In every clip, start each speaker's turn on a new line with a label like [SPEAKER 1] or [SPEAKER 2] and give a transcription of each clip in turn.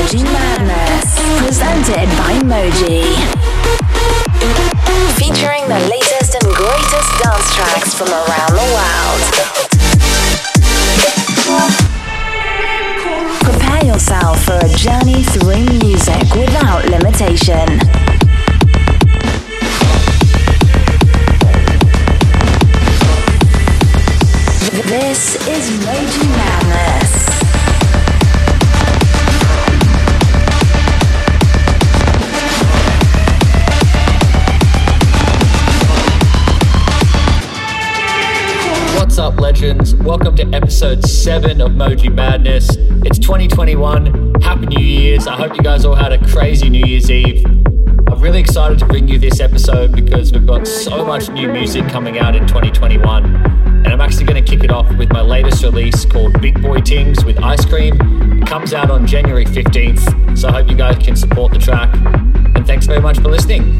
[SPEAKER 1] Moji Madness, presented by Moji. Featuring the latest and greatest dance tracks from around the world. Prepare yourself for a journey through music without limitation.
[SPEAKER 2] Welcome to episode seven of Moji Madness. It's 2021. Happy New Year's. I hope you guys all had a crazy New Year's Eve. I'm really excited to bring you this episode because we've got so much new music coming out in 2021. And I'm actually going to kick it off with my latest release called Big Boy Tings with Ice Cream. It comes out on January 15th. So I hope you guys can support the track. And thanks very much for listening.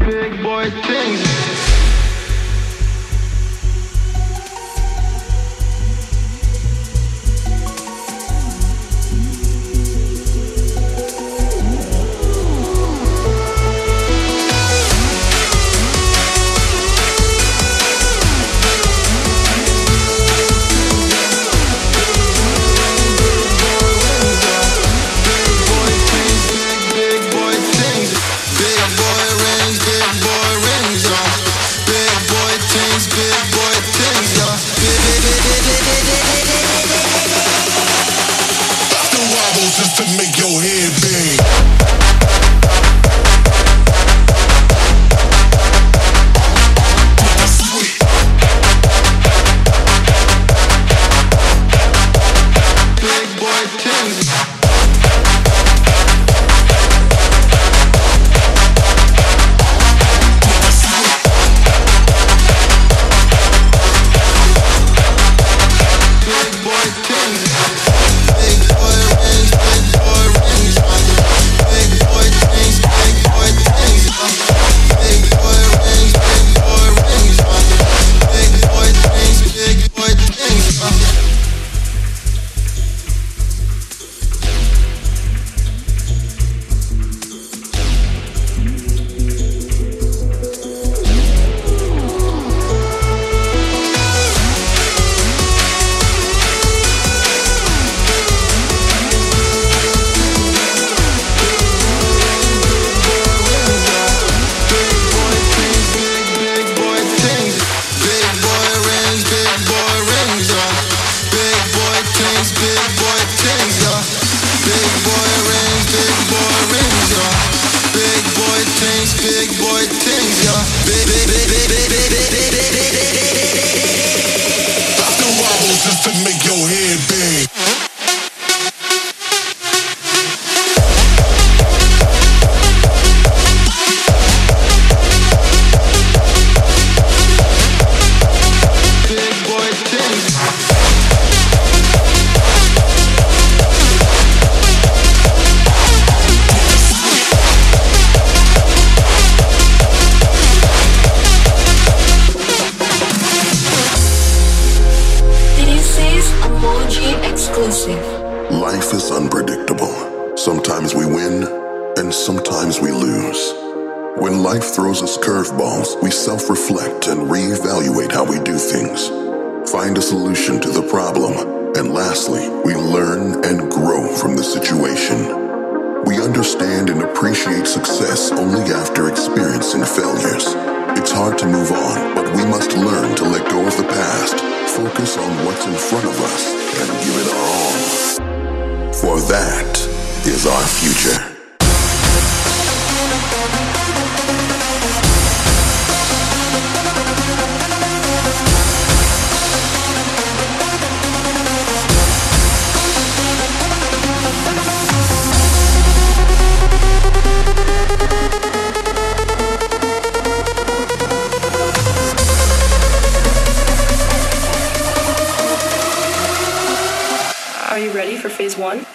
[SPEAKER 3] phase one.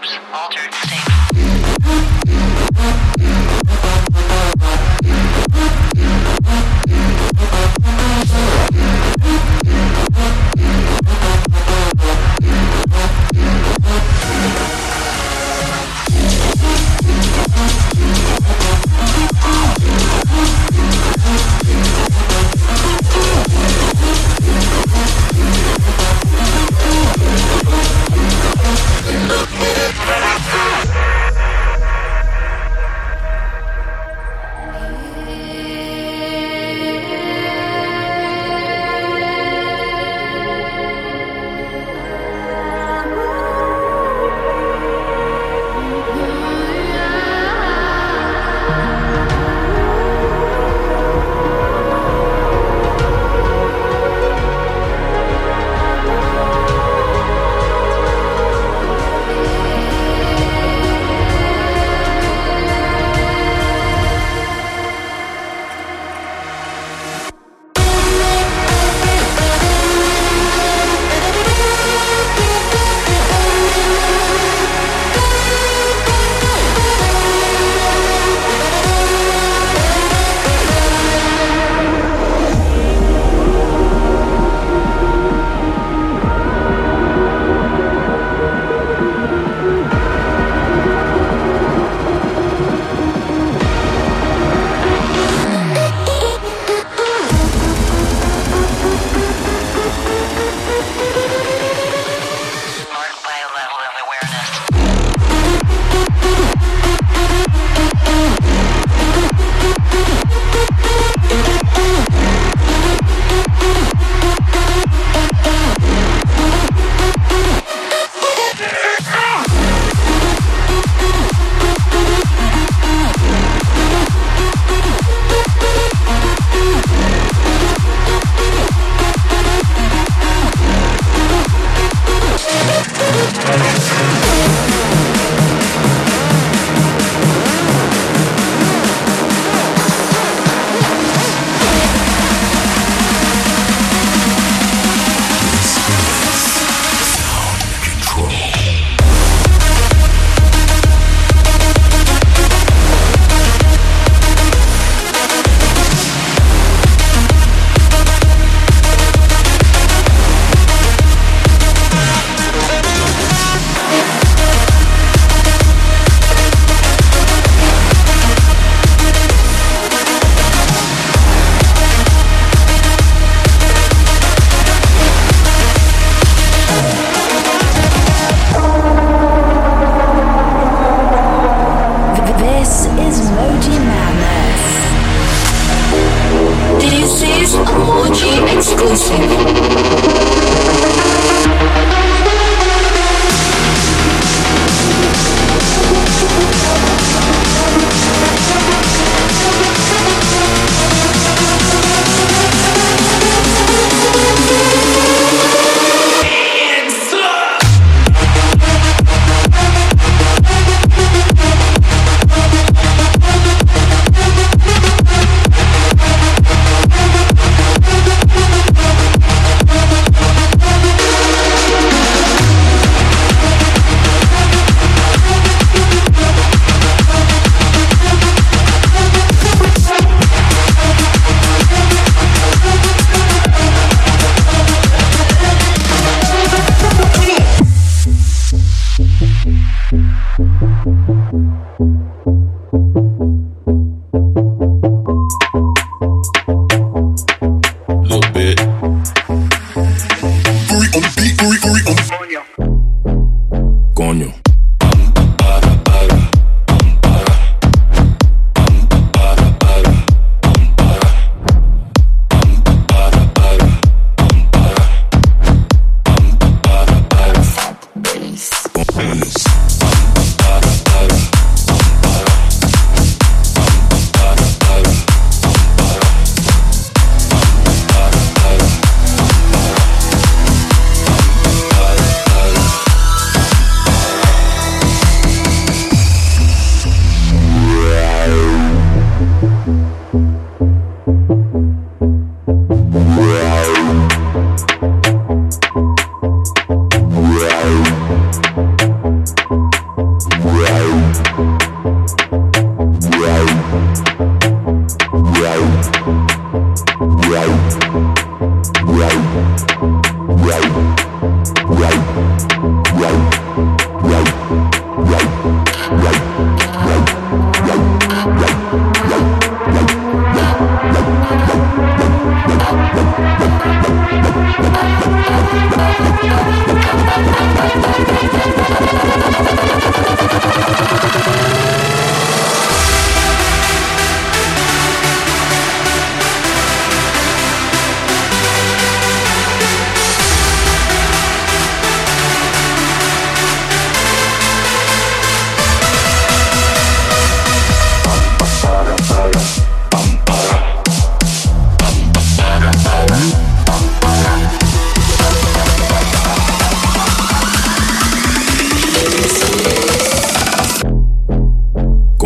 [SPEAKER 4] groups, altered state.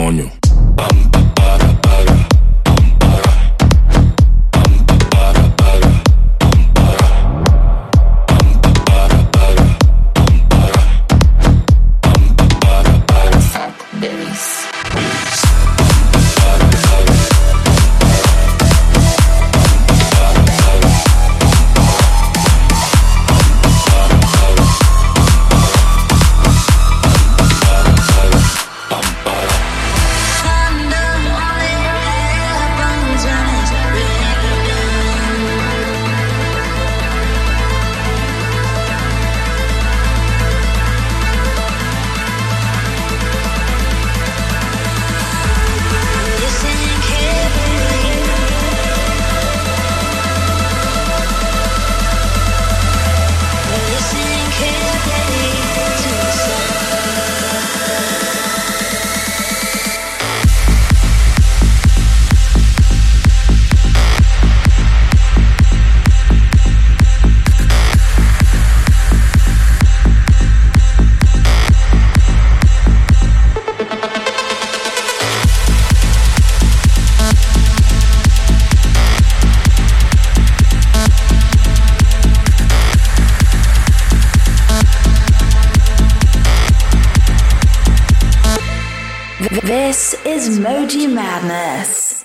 [SPEAKER 4] demonios.
[SPEAKER 1] This is Moji Madness.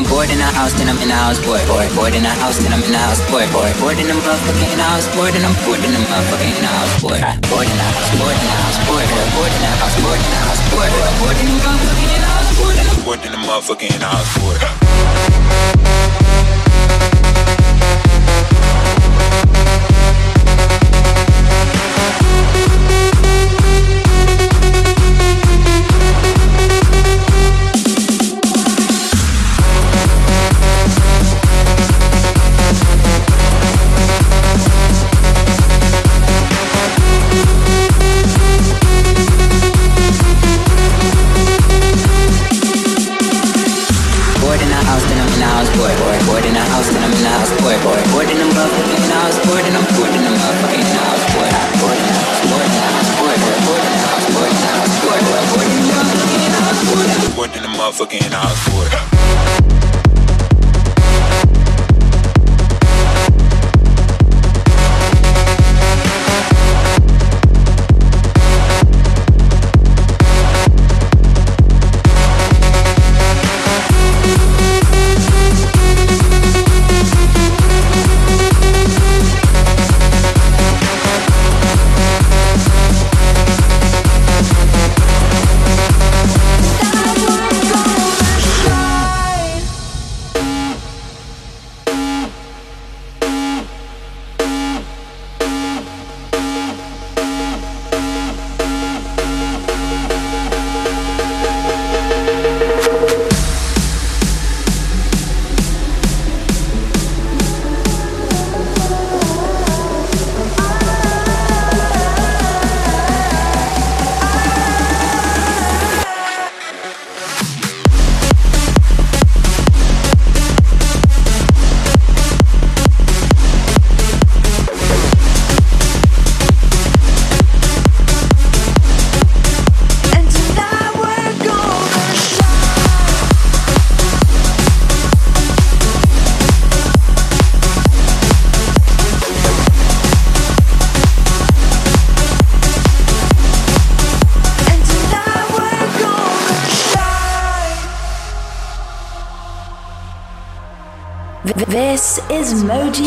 [SPEAKER 5] I'm bored in the house, then I'm in the house, bored, bored. Bored in the house, then I'm in the house, bored, bored. Bored in the motherfucking house, bored, and I'm bored in the motherfucking house, bored. Bored in the house, bored in the house, bored, bored in the house, bored in the house, bored, bored in the motherfucking house, bored, and I'm bored in the motherfucking house, bored.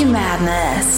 [SPEAKER 6] Madness.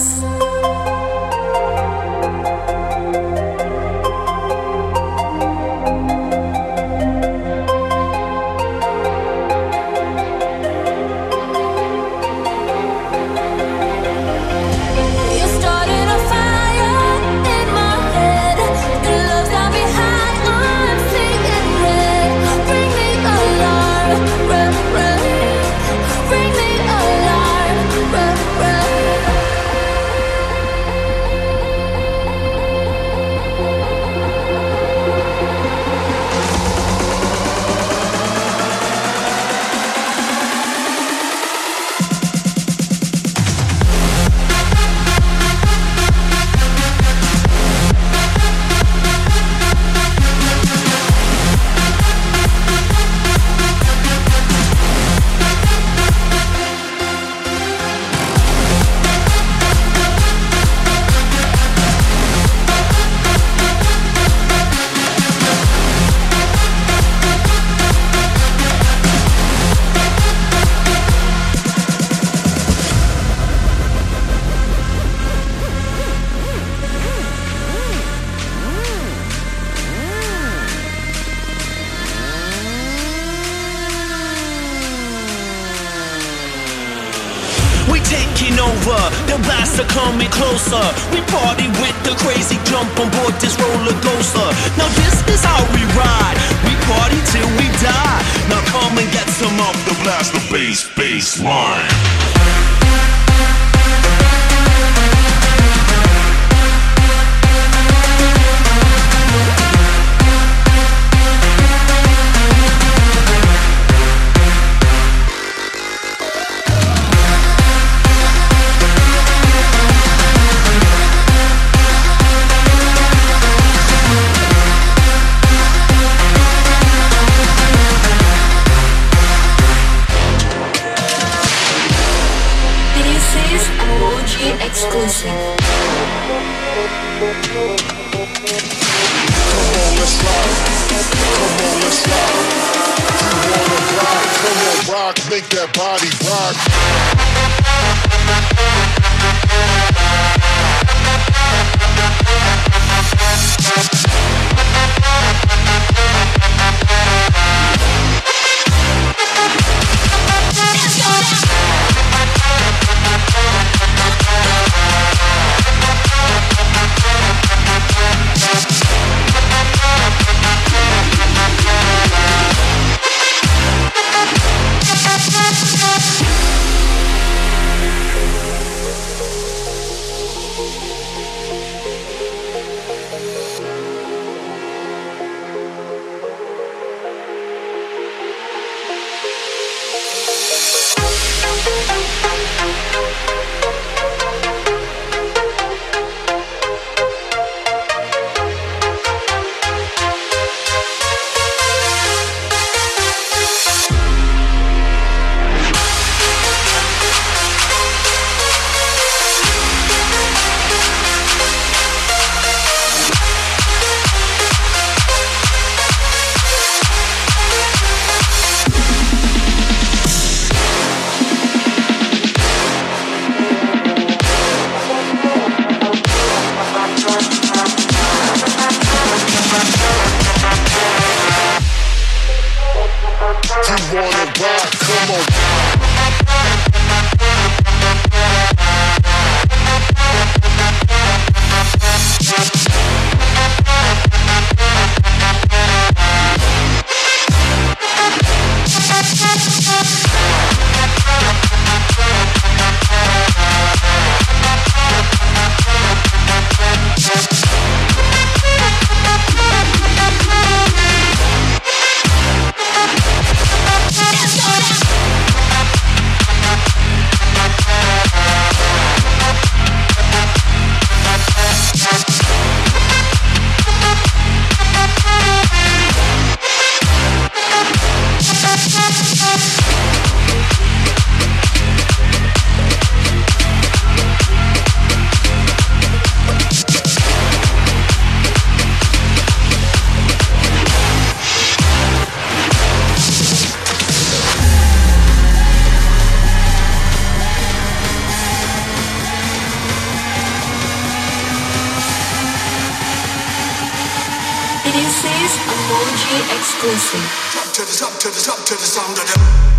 [SPEAKER 7] Exclusive.
[SPEAKER 8] Jump to the top, to the top, to the sound of the.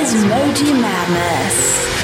[SPEAKER 1] Is Moji Madness.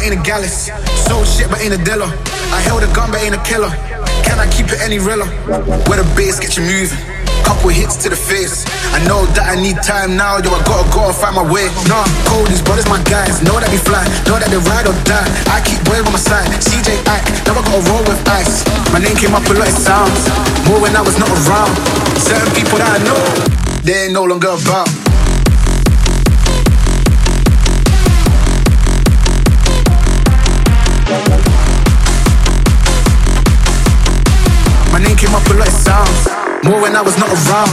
[SPEAKER 9] But ain't a gallus. Sold shit, but ain't a dealer. I held a gun, but ain't a killer. Can I keep it any realer? Where the bass get you moving. Couple hits to the face. I know that I need time now, yo. I gotta go and find my way. Nah, cold, these brothers, my guys. Know that we fly, know that they ride or die. I keep boys on my side. CJ Ike, now I gotta roll with ice. My name came up a lot of sounds. More when I was not around. Certain people that I know, they ain't no longer about. Came up a lot of sounds. More when I was not around.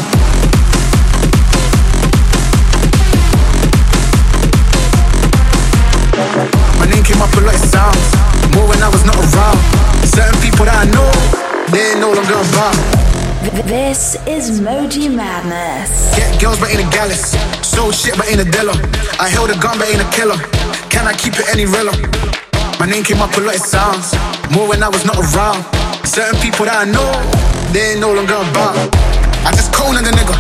[SPEAKER 9] My name came up a lot of sounds. More when I was not around. Certain people that I know, they ain't no longer.
[SPEAKER 1] Th- This is Moji Madness.
[SPEAKER 9] Get girls, but ain't a gallus. Sold shit, but ain't a dealer. I held a gun, but ain't a killer. Can I keep it any realer? My name came up a lot of sounds. More when I was not around. Certain people that I know, they ain't no longer about. I just coned the nigga,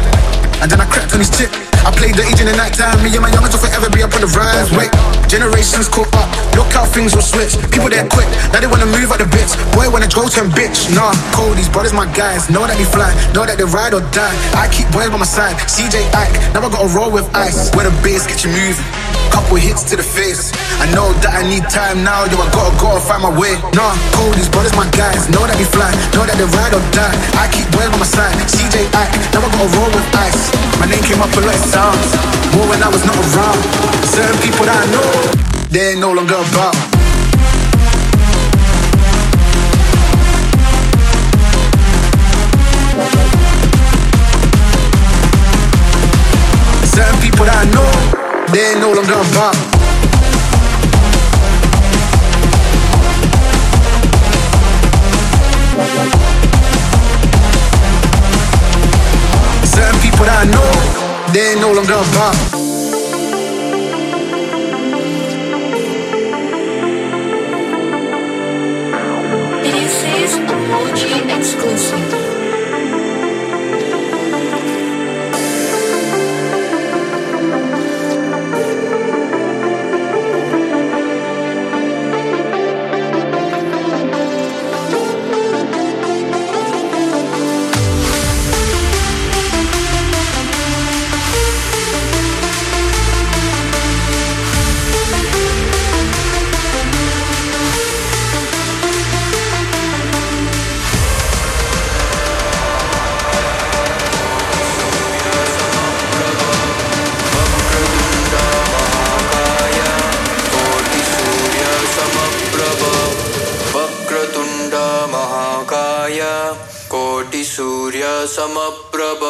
[SPEAKER 9] and then I crept on his chip. I played the age in the night time. Me and my youngers will forever be up on the rise. Wait, generations caught up. Look how things will switch. People that quick, now they wanna move out the bitch. Boy wanna go to bitch. Nah, cold, these brothers my guys. Know that they fly, know that they ride or die. I keep boys by my side. CJ Ike, now I gotta roll with ice. Where the bass get you moving. Couple hits to the face. I know that I need time now, yo. I gotta go and find my way. Nah, these brothers my guys. Know that we fly, know that they ride or die. I keep boys by my side. CJ Ike, now I gotta roll with ice. My name came up a lot of sounds. More when I was not around. Certain people that I know, they ain't no longer about. Certain people that I know, they ain't no longer about. Certain people that I know, they ain't no longer about.
[SPEAKER 1] कोटिसूर्यसमप्रभ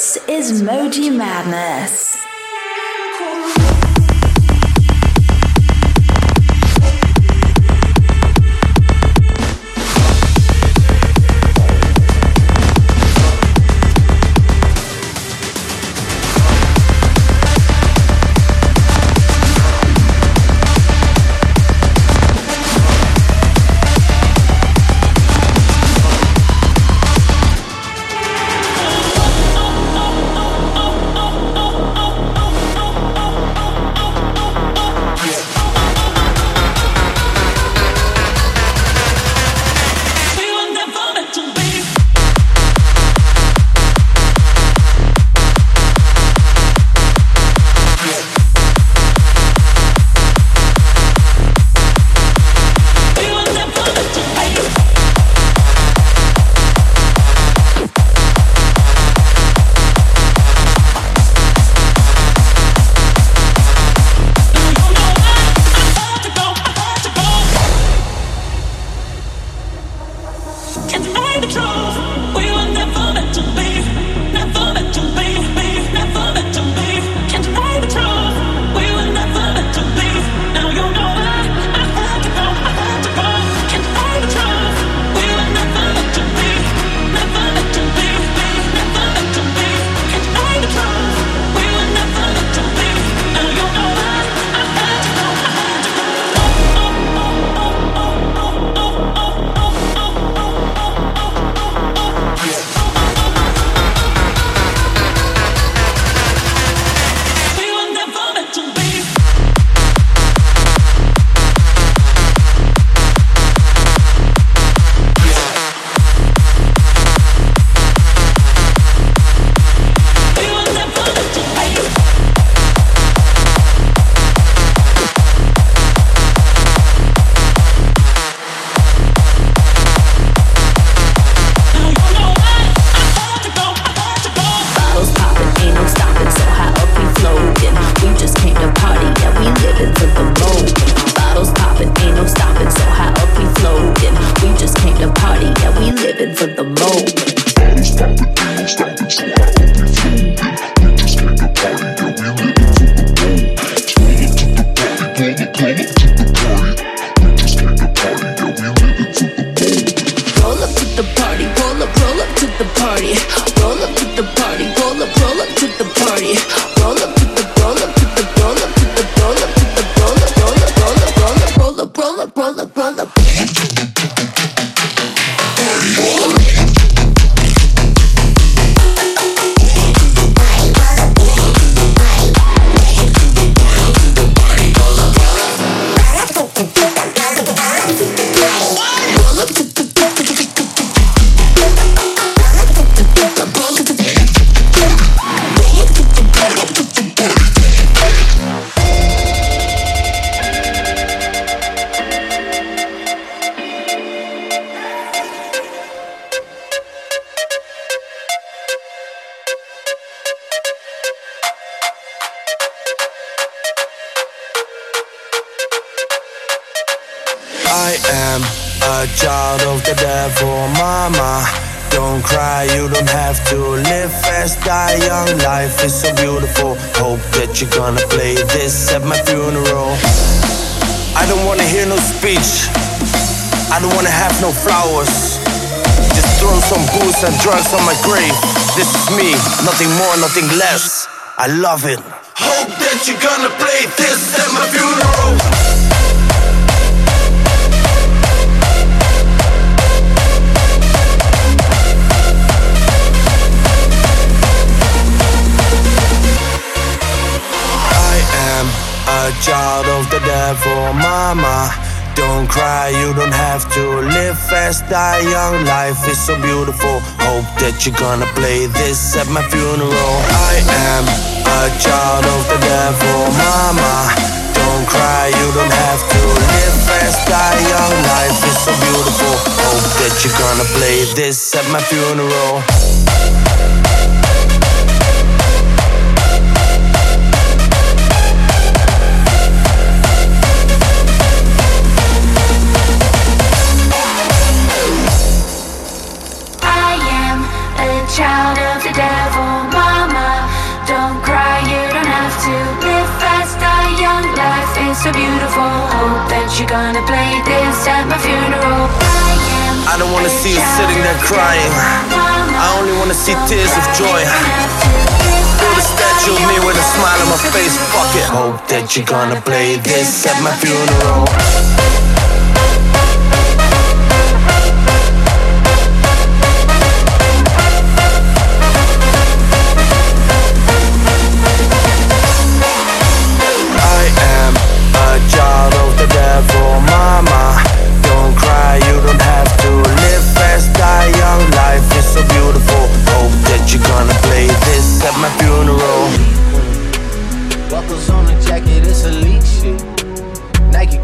[SPEAKER 1] This is Moji Madness.
[SPEAKER 10] I don't wanna have no flowers. Just throw some booze and drugs on my grave. This is me, nothing more, nothing less. I love it. Hope that you're gonna play this at my funeral. I am a child of the devil, mama. Don't cry, you don't have to live fast, die young. Life is so beautiful. Hope that you're gonna play this at my funeral. I am a child of the devil, mama. Don't cry, you don't have to live fast, die young. Life is so beautiful. Hope that you're gonna play this at my funeral.
[SPEAKER 3] You're gonna play this at my funeral. I.
[SPEAKER 10] I don't wanna see you sitting there crying. I only wanna see tears of joy. Build a statue of me with a smile on my face. Fuck it. Hope that you're gonna play this at my funeral.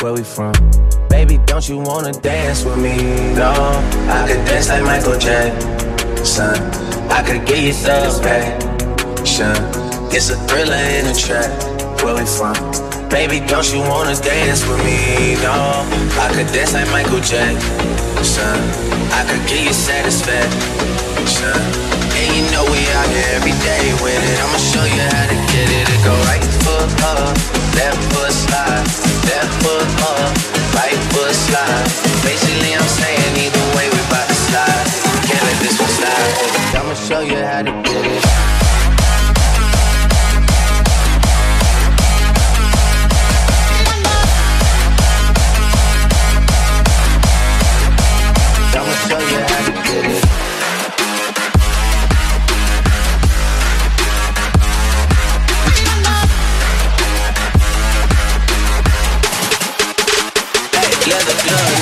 [SPEAKER 11] Where we from? Baby, don't you wanna dance with me? No, I could dance like Michael Jackson. I could get you passion. It's a thriller in a trap. Where we from? Baby, don't you wanna dance with me? No, I could dance like Michael Jackson. I could give you satisfaction. Know we out here every day with it. I'ma show you how to get it. It go right foot up, left foot slide, left foot up, right foot slide. Basically, I'm saying either way we bout to slide. Can't let this one slide. I'ma show you how to get it.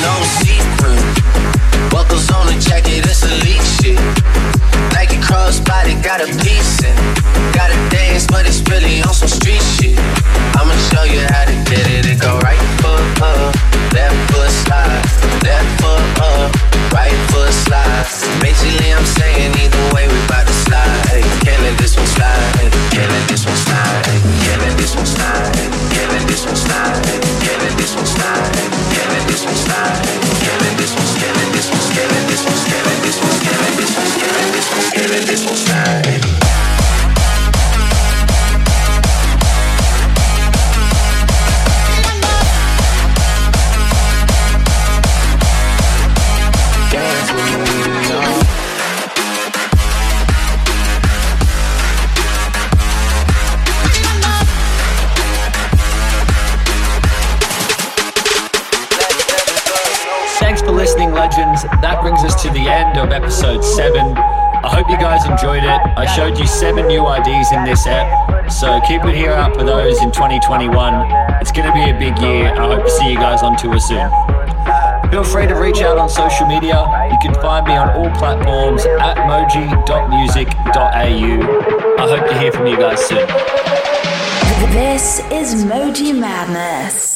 [SPEAKER 11] No see-through. Buckles on the jacket, it's elite shit. Nike crossbody got a piece
[SPEAKER 12] episode seven. I hope you guys enjoyed it. I showed you seven new IDs in this app, so keep an ear out for those in 2021. It's going to be a big year. I hope to see you guys on tour soon. Feel free to reach out on social media. You can find me on all platforms at moji.music.au. I hope to hear from you guys soon.
[SPEAKER 1] This is Moji Madness.